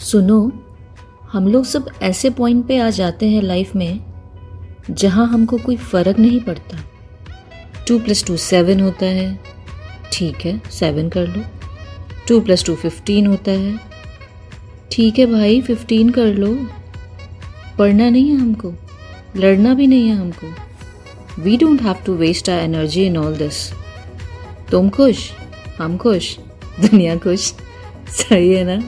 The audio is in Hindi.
सुनो, हम लोग सब ऐसे पॉइंट पे आ जाते हैं लाइफ में, जहाँ हमको कोई फ़र्क नहीं पड़ता। टू प्लस टू सेवन होता है, ठीक है सेवन कर लो। टू प्लस टू फिफ्टीन होता है, ठीक है भाई फिफ्टीन कर लो। पढ़ना नहीं है हमको, लड़ना भी नहीं है हमको। We don't have to waste our energy in all this तुम खुश, हम खुश, दुनिया खुश। सही है ना?